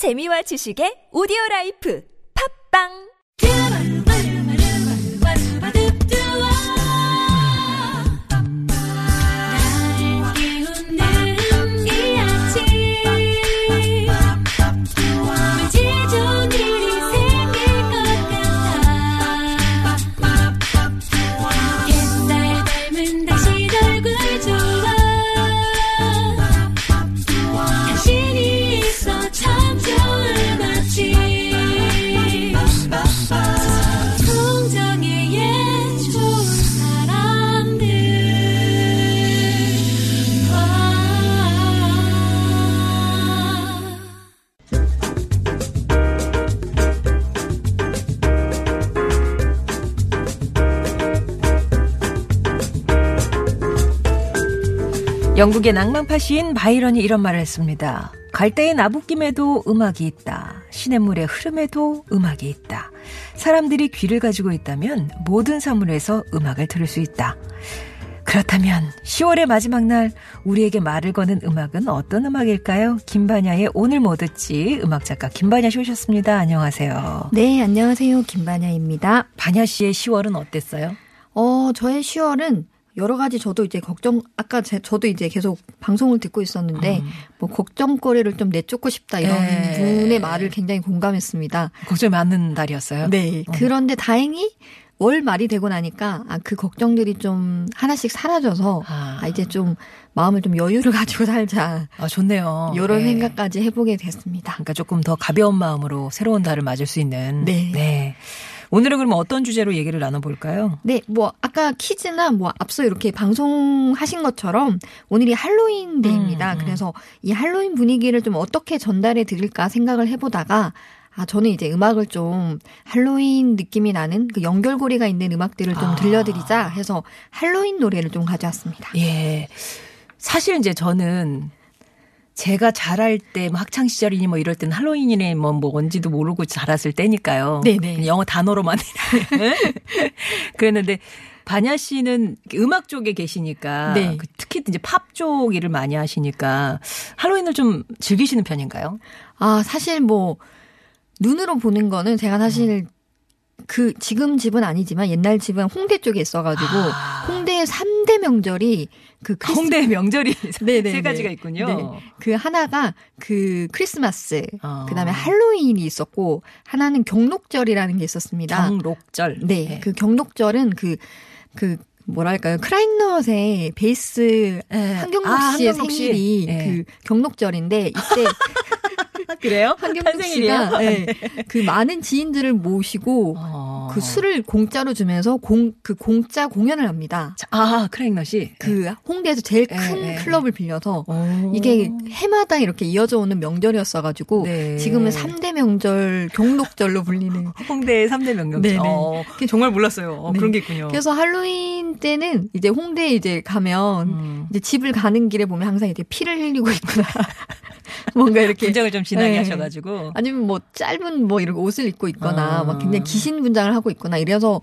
재미와 지식의 오디오 라이프. 팝빵 영국의 낭만파 시인 바이런이 이런 말을 했습니다. 갈대의 나부김에도 음악이 있다. 시냇물의 흐름에도 음악이 있다. 사람들이 귀를 가지고 있다면 모든 사물에서 음악을 들을 수 있다. 그렇다면 10월의 마지막 날 우리에게 말을 거는 음악은 어떤 음악일까요? 김반야의 오늘 뭐 듣지 음악 작가 김반야 씨 오셨습니다. 안녕하세요. 네, 안녕하세요. 김반야입니다. 반야 씨의 10월은 어땠어요? 어, 저의 10월은 여러 가지 저도 이제 걱정, 아까 제, 저도 이제 계속 방송을 듣고 있었는데, 뭐, 걱정거리를 좀 내쫓고 싶다, 이런 네. 분의 말을 굉장히 공감했습니다. 걱정이 많은 달이었어요? 네. 그런데 다행히 월 말이 되고 나니까, 아, 그 걱정들이 좀 하나씩 사라져서, 아. 아, 이제 좀 마음을 좀 여유를 가지고 살자. 아, 좋네요. 이런 네. 생각까지 해보게 됐습니다. 그러니까 조금 더 가벼운 마음으로 새로운 달을 맞을 수 있는. 네. 오늘은 그러면 어떤 주제로 얘기를 나눠볼까요? 네, 뭐 아까 퀴즈나 뭐 앞서 이렇게 방송하신 것처럼 오늘이 할로윈 데이입니다. 음, 음. 그래서 이 할로윈 분위기를 좀 어떻게 전달해 드릴까 생각을 해보다가 아 저는 이제 음악을 좀 할로윈 느낌이 나는 그 연결고리가 있는 음악들을 좀 아. 들려드리자 해서 할로윈 노래를 좀 가져왔습니다. 예. 사실 이제 저는 제가 자랄 때 뭐 학창 시절이니 뭐 이럴 때는 할로윈이네 뭐, 뭐 뭔지도 모르고 자랐을 때니까요. 네네. 영어 단어로만 그랬는데 반야 씨는 음악 쪽에 계시니까 네. 그 특히 이제 팝 쪽 일을 많이 하시니까 할로윈을 좀 즐기시는 편인가요? 아 사실 뭐 눈으로 보는 거는 제가 사실 그 지금 집은 아니지만 옛날 집은 홍대 쪽에 있어가지고 아. 홍대의 3 대 명절이 그 크리스- 홍대 명절이 네네네. 세 가지가 있군요. 네. 그 하나가 그 크리스마스, 어. 그다음에 할로윈이 있었고 하나는 경록절이라는 게 있었습니다. 경록절. 네, 그 경록절은 그그 뭐랄까요 크라잉넛의 베이스 네. 한경록 아, 씨의 한경록 씨. 생일이 네. 그 경록절인데 이때 그래요? 한경록 씨가 네, 그 많은 지인들을 모시고 어. 그 술을 공짜로 주면서 공 그 공짜 공연을 합니다. 아, 크레잉넛이. 그 홍대에서 제일 네, 큰 네. 클럽을 빌려서 오. 이게 해마다 이렇게 이어져 오는 명절이었어가지고 네. 지금은 3대 명절 경록절로 불리는. 홍대의 3대 명령절. 네네. 어, 정말 몰랐어요. 어, 네. 그런 게 있군요. 그래서 할로윈 때는 이제 홍대에 이제 가면 음. 이제 집을 가는 길에 보면 항상 이제 피를 흘리고 있구나. 뭔가 이렇게 분장을 좀 진하게 네. 하셔가지고. 아니면 뭐 짧은 뭐 이런 옷을 입고 있거나 아. 막 굉장히 기신 분장을 하고 있거나 이래서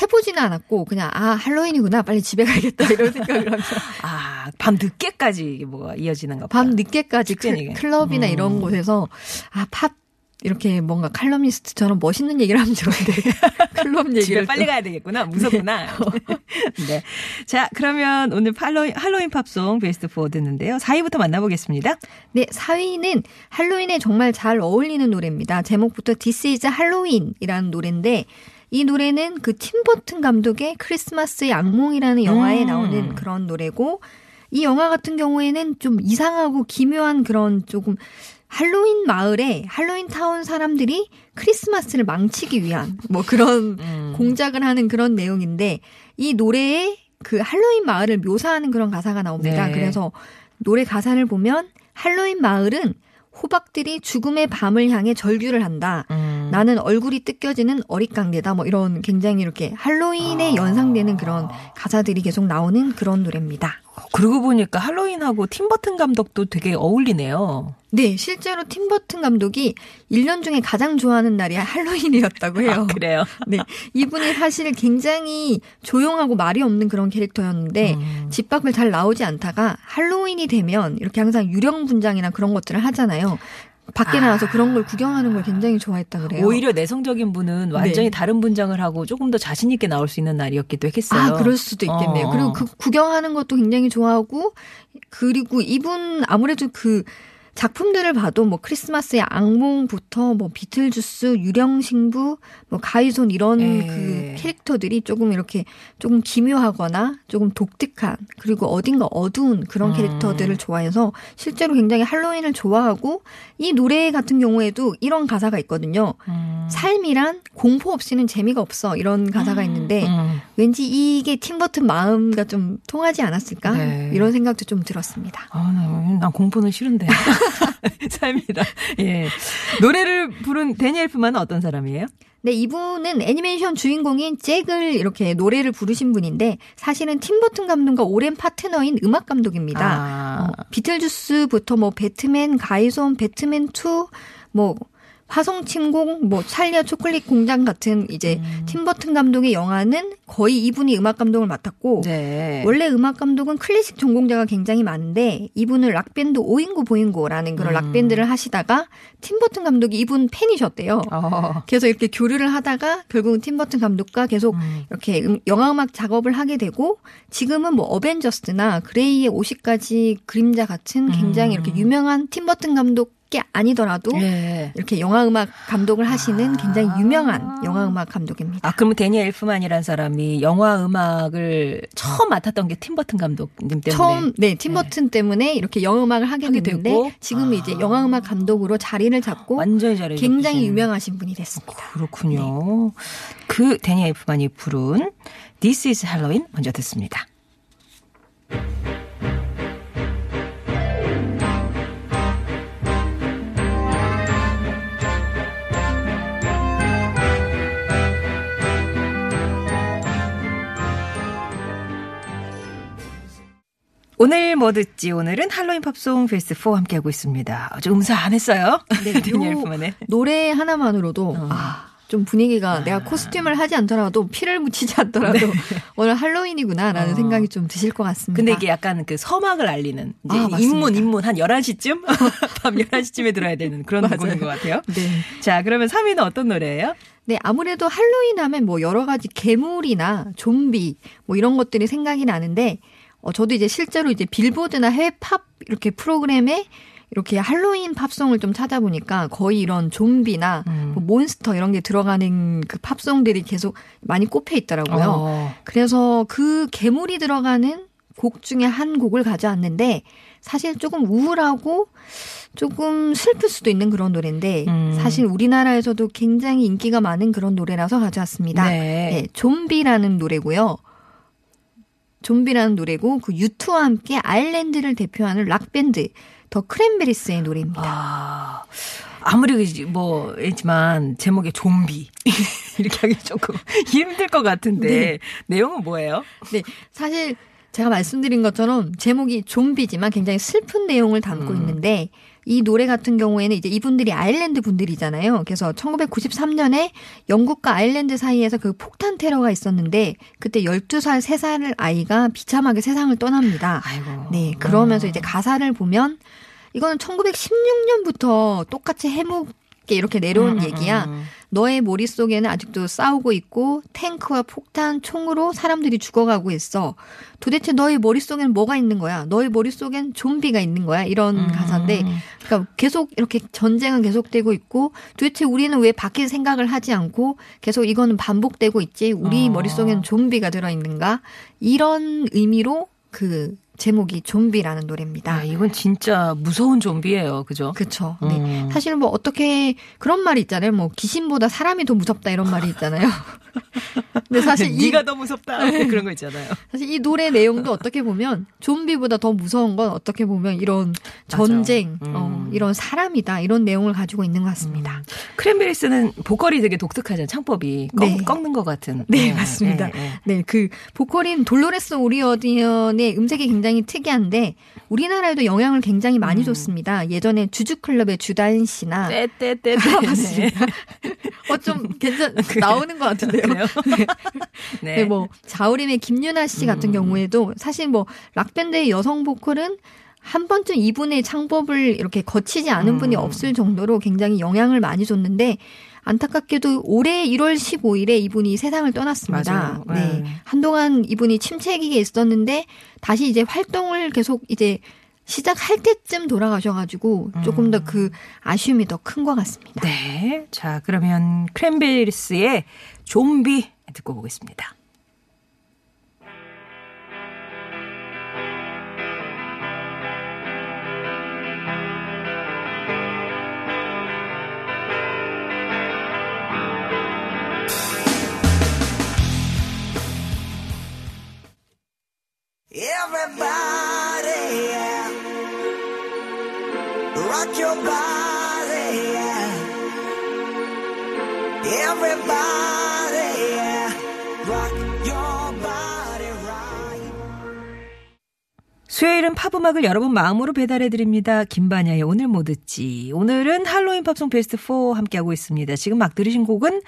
해보지는 않았고 그냥 아 할로윈이구나 빨리 집에 가야겠다 이런 생각을 하면서 아, 밤 늦게까지 뭐가 이어지는가. 밤 늦게까지 클, 축제니까. 클럽이나 음. 이런 곳에서 아팝 이렇게 뭔가 칼럼니스트처럼 멋있는 얘기를 하면 좋은데 클럽 얘기를 빨리 또- 가야 되겠구나. 무섭구나. 네. 자, 그러면 오늘 할로윈, 할로윈 팝송 베스트 4 듣는데요. 4위부터 만나보겠습니다. 네, 4위는 할로윈에 정말 잘 어울리는 노래입니다. 제목부터 This is Halloween이라는 노래인데 이 노래는 그 팀버튼 감독의 크리스마스의 악몽이라는 영화에 음. 나오는 그런 노래고 이 영화 같은 경우에는 좀 이상하고 기묘한 그런 조금 할로윈 마을에 할로윈 타운 사람들이 크리스마스를 망치기 위한 뭐 그런 음. 공작을 하는 그런 내용인데 이 노래에 그 할로윈 마을을 묘사하는 그런 가사가 나옵니다. 네. 그래서 노래 가사를 보면 할로윈 마을은 호박들이 죽음의 밤을 향해 절규를 한다. 음. 나는 얼굴이 뜯겨지는 어릿광대다. 뭐 이런 굉장히 이렇게 할로윈에 아. 연상되는 그런 가사들이 계속 나오는 그런 노래입니다. 그러고 보니까 할로윈하고 팀버튼 감독도 되게 어울리네요. 네, 실제로 팀버튼 감독이 1년 중에 가장 좋아하는 날이 할로윈이었다고 해요. 아, 그래요? 네. 이분이 사실 굉장히 조용하고 말이 없는 그런 캐릭터였는데 음. 집 밖을 잘 나오지 않다가 할로윈이 되면 이렇게 항상 유령 분장이나 그런 것들을 하잖아요. 밖에 나와서 그런 걸 구경하는 걸 굉장히 좋아했다 그래요. 오히려 내성적인 분은 완전히 네. 다른 분장을 하고 조금 더 자신 있게 나올 수 있는 날이었기도 했겠어요. 아, 그럴 수도 있겠네요. 어. 그리고 그 구경하는 것도 굉장히 좋아하고, 그리고 이분 아무래도 그 작품들을 봐도 뭐 크리스마스의 악몽부터 뭐 비틀주스, 유령신부, 뭐 가이손 이런 예. 그 캐릭터들이 조금 이렇게 조금 기묘하거나 조금 독특한 그리고 어딘가 어두운 그런 음. 캐릭터들을 좋아해서 실제로 굉장히 할로윈을 좋아하고 이 노래 같은 경우에도 이런 가사가 있거든요. 음. 삶이란 공포 없이는 재미가 없어 이런 가사가 있는데 음. 왠지 이게 팀버튼 마음과 좀 통하지 않았을까 네. 이런 생각도 좀 들었습니다. 아, 나, 난 공부는 싫은데. 삶이다. 예. 노래를 부른 데니 엘프만은 어떤 사람이에요? 네, 이분은 애니메이션 주인공인 잭을 이렇게 노래를 부르신 분인데 사실은 팀버튼 감독과 오랜 파트너인 음악 감독입니다. 아. 어, 비틀주스부터 뭐 배트맨, 가위손, 배트맨 2, 뭐 화성 침공, 뭐 찰리와 초콜릿 공장 같은 이제 음. 팀버튼 감독의 영화는 거의 이분이 음악 감독을 맡았고 네. 원래 음악 감독은 클래식 전공자가 굉장히 많은데 이분은 락 밴드 오인고 보인고라는 그런 음. 락 밴드를 하시다가 팀버튼 감독이 이분 팬이셨대요. 어. 그래서 이렇게 교류를 하다가 결국은 팀버튼 감독과 계속 음. 이렇게 음- 영화 음악 작업을 하게 되고 지금은 뭐 어벤져스나 그레이의 50가지 그림자 같은 굉장히 음. 이렇게 유명한 팀버튼 감독 게 아니더라도 예. 이렇게 영화 음악 감독을 하시는 굉장히 아. 유명한 영화 음악 감독입니다. 아, 그러면 데니 엘프만이라는 사람이 영화 음악을 처음 맡았던 게 팀버튼 감독님 때문에. 처음 네 팀버튼 때문에 이렇게 영화 음악을 하게 하게 됐는데. 지금 이제 영화 음악 감독으로 자리를 잡고 완전히 잘해. 굉장히 유명하신 분이 됐습니다. 그렇군요. 그 데니 엘프만이 부른 This is Halloween 먼저 듣습니다. 오늘 뭐 듣지? 오늘은 할로윈 팝송 베스트 4 함께하고 있습니다. 아주 음사 안 했어요. 네, 데니 요. 노래 하나만으로도 어. 아, 좀 분위기가 내가 코스튬을 하지 않더라도 피를 묻히지 않더라도 오늘 할로윈이구나라는 네. 어. 생각이 좀 드실 것 같습니다. 근데 이게 약간 그 서막을 알리는 이제 아. 입문 입문 한 11시쯤 밤 11시쯤에 들어야 되는 그런. 곡인 것 같아요. 네. 자, 그러면 3위는 어떤 노래예요? 네, 아무래도 할로윈 하면 뭐 여러 가지 괴물이나 좀비 뭐 이런 것들이 생각이 나는데 어, 저도 이제 실제로 이제 빌보드나 해외 팝 이렇게 프로그램에 이렇게 할로윈 팝송을 좀 찾아보니까 거의 이런 좀비나 음. 뭐 몬스터 이런 게 들어가는 그 팝송들이 계속 많이 꼽혀 있더라고요. 어. 그래서 그 괴물이 들어가는 곡 중에 한 곡을 가져왔는데 사실 조금 우울하고 조금 슬플 수도 있는 그런 노래인데 음. 사실 우리나라에서도 굉장히 인기가 많은 그런 노래라서 가져왔습니다. 네. 네, 좀비라는 노래고요. 좀비라는 노래고 그 유투와 함께 아일랜드를 대표하는 락밴드 더 크랜베리스의 노래입니다. 아, 아무리 뭐 했지만 제목에 좀비 이렇게 하기 조금 힘들 것 같은데 네. 내용은 뭐예요? 네, 사실 제가 말씀드린 것처럼 제목이 좀비지만 굉장히 슬픈 내용을 담고 음. 있는데 이 노래 같은 경우에는 이제 이분들이 아일랜드 분들이잖아요. 그래서 1993년에 영국과 아일랜드 사이에서 그 폭탄 테러가 있었는데 그때 12살, 3살 아이가 비참하게 세상을 떠납니다. 아이고. 네, 그러면서 이제 가사를 보면 이거는 1916년부터 똑같이 해묵게 이렇게 내려온 음, 얘기야. 음. 너의 머릿속에는 아직도 싸우고 있고 탱크와 폭탄, 총으로 사람들이 죽어가고 있어. 도대체 너의 머릿속에는 뭐가 있는 거야? 너의 머릿속엔 좀비가 있는 거야? 이런 음. 가사인데 그러니까 계속 이렇게 전쟁은 계속되고 있고 도대체 우리는 왜 밖에 생각을 하지 않고 계속 이거는 반복되고 있지? 우리 어. 머릿속에는 좀비가 들어 있는가? 이런 의미로 그 제목이 좀비라는 노래입니다. 아, 이건 진짜 무서운 좀비예요. 그죠? 그쵸. 네. 음. 사실 뭐 어떻게 그런 말이 있잖아요. 뭐 귀신보다 사람이 더 무섭다 이런 말이 있잖아요. 근데 사실 이 네가 더 무섭다. 그런 거 있잖아요. 사실 이 노래 내용도 어떻게 보면 좀비보다 더 무서운 건 어떻게 보면 이런 전쟁, 음. 어, 이런 사람이다 이런 내용을 가지고 있는 것 같습니다. 크랜베리스는 보컬이 되게 독특하잖아요. 창법이 꺾, 네. 꺾 는 것 같은. 네, 맞습니다. 네, 네. 네, 그 보컬인 돌로레스 오리어디언의 음색이 굉장히 특이한데 우리나라에도 영향을 굉장히 많이 음. 줬습니다. 예전에 주주클럽의 주다은 씨나 떼떼떼. 아, 맞습니다. 어, 좀 괜찮, 나오는 것 같은데요. 그래요? 네. 네, 뭐 자우림의 김유나 씨 같은 음. 경우에도 사실 뭐 락밴드의 여성 보컬은 한 번쯤 이분의 창법을 이렇게 거치지 않은 분이 음. 없을 정도로 굉장히 영향을 많이 줬는데 안타깝게도 올해 1월 15일에 이분이 세상을 떠났습니다. 맞아요. 네. 네. 한동안 이분이 침체기에 있었는데 다시 이제 활동을 계속 이제 시작할 때쯤 돌아가셔가지고 조금 더 그 아쉬움이 더 큰 것 같습니다. 네. 자, 그러면 크랜베리스의 좀비 듣고 보겠습니다. 음악을 여러분 마음으로 배달해드립니다. 김반야의 오늘 뭐 듣지. 오늘은 할로윈 팝송 베스트 4 함께하고 있습니다. 지금 막 들으신 곡은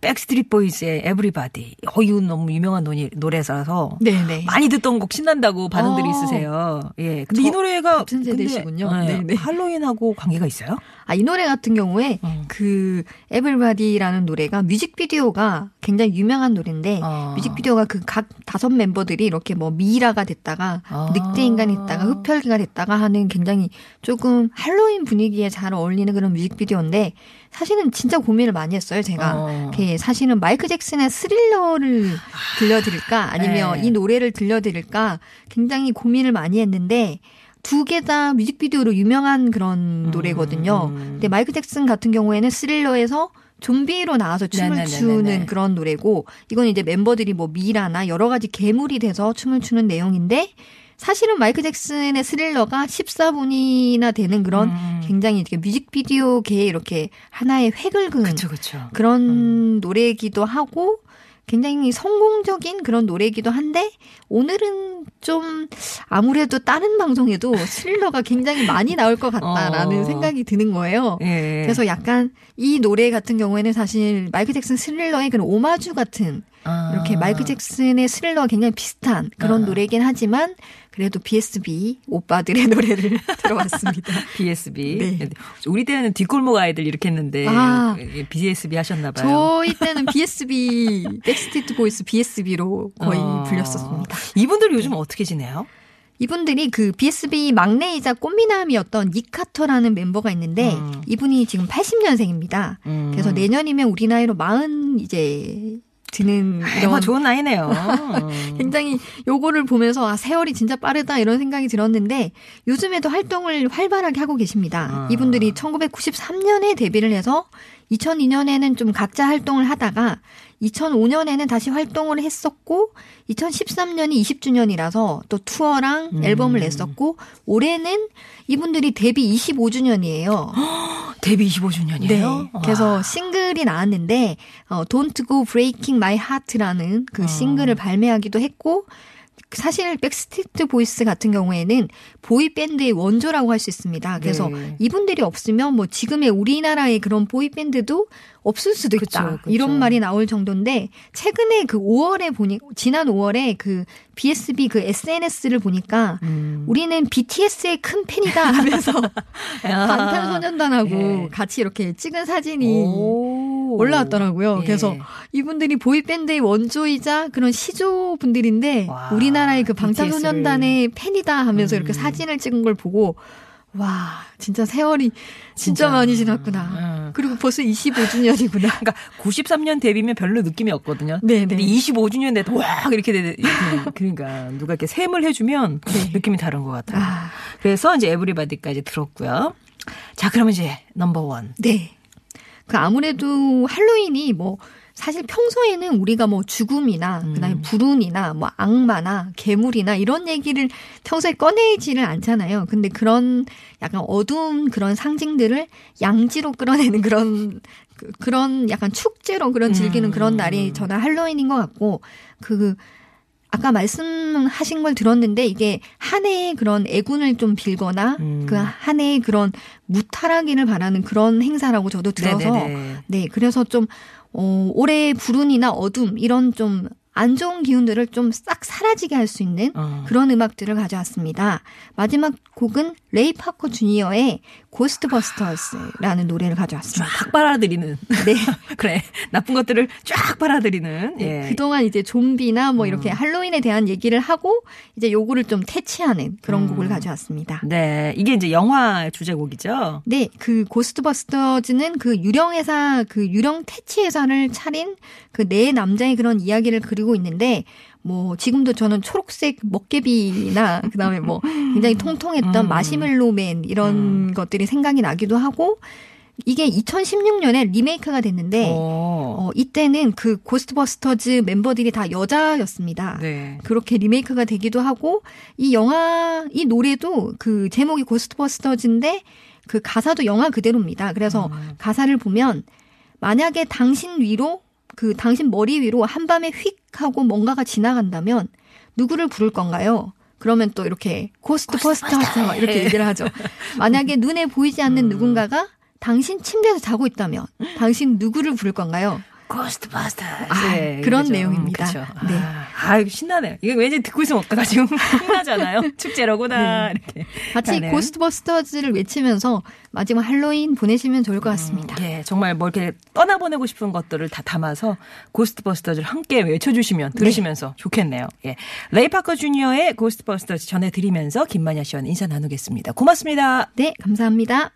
백스트리트 보이즈의 Everybody. 어, 이거 너무 유명한 노래, 노래라서 네네. 많이 듣던 곡 신난다고 반응들이 어. 있으세요. 예. 근데 이저 노래가 같은 세대시군요. 예, 네네. 할로윈하고 관계가 있어요? 아, 이 노래 같은 경우에 음. 그 Everybody라는 노래가 뮤직비디오가 굉장히 유명한 노래인데 어. 뮤직비디오가 그 각 다섯 멤버들이 이렇게 뭐 미라가 됐다가 아. 늑대 인간이 됐다가 흡혈귀가 됐다가 하는 굉장히 조금 할로윈 분위기에 잘 어울리는 그런 뮤직비디오인데 사실은 진짜 고민을 많이 했어요. 제가 어. 사실은 마이클 잭슨의 스릴러를 들려드릴까 아니면 네. 이 노래를 들려드릴까 굉장히 고민을 많이 했는데 두개다 뮤직비디오로 유명한 그런 노래거든요. 음. 근데 마이클 잭슨 같은 경우에는 스릴러에서 좀비로 나와서 춤을 네네네네네. 추는 그런 노래고 이건 이제 멤버들이 뭐 미라나 여러 가지 괴물이 돼서 춤을 추는 내용인데 사실은 마이클 잭슨의 스릴러가 14분이나 되는 그런 음. 굉장히 이렇게 뮤직비디오계에 이렇게 하나의 획을 그은 그쵸, 그쵸. 그런 음. 노래이기도 하고 굉장히 성공적인 그런 노래이기도 한데 오늘은 좀 아무래도 다른 방송에도 스릴러가 굉장히 많이 나올 것 같다라는 어. 생각이 드는 거예요. 예. 그래서 약간 이 노래 같은 경우에는 사실 마이클 잭슨 스릴러의 그런 오마주 같은 아. 이렇게 마이클 잭슨의 스릴러와 굉장히 비슷한 그런 아. 노래이긴 하지만 그래도 BSB 오빠들의 노래를 들어봤습니다. BSB. 네. 우리 때는 뒷골목 아이들 이렇게 했는데 아. 예, BSB 하셨나 봐요. 저희 때는 BSB 백스트리트 보이스 BSB로 거의 어. 불렸었습니다. 이분들 요즘 어떻게 지내요? 이분들이 그 BSB 막내이자 꽃미남이었던 닉 카터라는 멤버가 있는데 음. 이분이 지금 80년생입니다. 음. 그래서 내년이면 우리 나이로 40 이제 드는 아이고, 이런 좋은 나이네요. 굉장히 요거를 보면서 아 세월이 진짜 빠르다 이런 생각이 들었는데 요즘에도 활동을 활발하게 하고 계십니다. 아. 이분들이 1993년에 데뷔를 해서 2002년에는 좀 각자 활동을 하다가 2005년에는 다시 활동을 했었고 2013년이 20주년이라서 또 투어랑 음. 앨범을 냈었고 올해는 이분들이 데뷔 25주년이에요. 데뷔 25주년이에요. 네. 그래서 싱글이 나왔는데 어, Don't Go Breaking My Heart라는 그 어. 싱글을 발매하기도 했고 사실 백스트리트 보이스 같은 경우에는 보이 밴드의 원조라고 할 수 있습니다. 그래서 네. 이분들이 없으면 뭐 지금의 우리나라의 그런 보이 밴드도 없을 수도 있다. 그쵸, 그쵸. 이런 말이 나올 정도인데 최근에 그 5월에 보니 지난 5월에 그 BSB 그 SNS를 보니까 음. 우리는 BTS의 큰 팬이다 하면서 아. 방탄소년단하고 예. 같이 이렇게 찍은 사진이 오. 올라왔더라고요. 예. 그래서 이분들이 보이밴드의 원조이자 그런 시조 분들인데 와, 우리나라의 그 방탄소년단의 팬이다 하면서 이렇게 음. 사진을 찍은 걸 보고 와 진짜 세월이 진짜, 진짜. 많이 지났구나. 음. 그리고 벌써 25주년이구나. 그러니까 93년 데뷔면 별로 느낌이 없거든요. 네, 근데 네. 25주년 돼도 와 이렇게 되 이렇게 그러니까 누가 이렇게 셈을 해주면 느낌이 다른 것 같아요. 아, 그래서 이제 에브리바디까지 들었고요. 자, 그러면 이제 넘버 원. 네. 그 아무래도 할로윈이 뭐 사실 평소에는 우리가 뭐 죽음이나 음. 그다음에 불운이나 뭐 악마나 괴물이나 이런 얘기를 평소에 꺼내지를 않잖아요. 근데 그런 약간 어두운 그런 상징들을 양지로 끌어내는 그런 그- 그런 약간 축제로 그런 즐기는 음. 그런 날이 저는 할로윈인 것 같고 그 아까 말씀하신 걸 들었는데 이게 한 해의 그런 액운을 좀 빌거나 음. 그한 해의 그런 무탈하기를 바라는 그런 행사라고 저도 들어서 네네네. 네 그래서 좀 어, 올해 불운이나 어둠 이런 좀 안 좋은 기운들을 좀 싹 사라지게 할 수 있는 어. 그런 음악들을 가져왔습니다. 마지막 곡은 레이 파커 주니어의 Ghostbusters라는 노래를 가져왔습니다. 쫙 빨아들이는. 네. 그래. 나쁜 것들을 쫙 빨아들이는. 네, 예. 그동안 이제 좀비나 뭐 이렇게 할로윈에 대한 얘기를 하고 이제 요거를 좀 퇴치하는 그런 곡을 가져왔습니다. 네. 이게 이제 영화 주제곡이죠. 네, 그 고스트버스터즈는 그 유령 회사 그 유령 퇴치 회사를 차린 그 네 남자의 그런 이야기를 그리고 있는데 뭐 지금도 저는 초록색 먹개비나 그다음에 뭐 굉장히 통통했던 음. 마시멜로맨 이런 것들이 생각이 나기도 하고 이게 2016년에 리메이크가 됐는데 어. 어, 이때는 그 Ghostbusters 멤버들이 다 여자였습니다. 네. 그렇게 리메이크가 되기도 하고 이 영화 이 노래도 그 제목이 Ghostbusters인데 그 가사도 영화 그대로입니다. 그래서 음. 가사를 보면 만약에 당신 위로 그 당신 머리 위로 한밤에 휙 하고 뭔가가 지나간다면 누구를 부를 건가요? 그러면 또 이렇게 Ghostbusters 이렇게 얘기를 하죠. 만약에 눈에 보이지 않는 누군가가 당신 침대에서 자고 있다면 당신 누구를 부를 건가요? Ghostbusters. 아, 네, 그런 그죠. 내용입니다. 그쵸. 네. 아, 아, 신나네요. 이거 왠지 듣고 있으면 어떡하 지금 신나잖아요. 축제로구나. 이렇게. 같이 하는. Ghostbusters를 외치면서 마지막 할로윈 보내시면 좋을 것 같습니다. 예, 정말 뭐 이렇게 떠나보내고 싶은 것들을 다 담아서 Ghostbusters를 함께 외쳐주시면 들으시면서 좋겠네요. 예. 레이 파커 주니어의 Ghostbusters 전해드리면서 김반야 씨와 인사 나누겠습니다. 고맙습니다. 네, 감사합니다.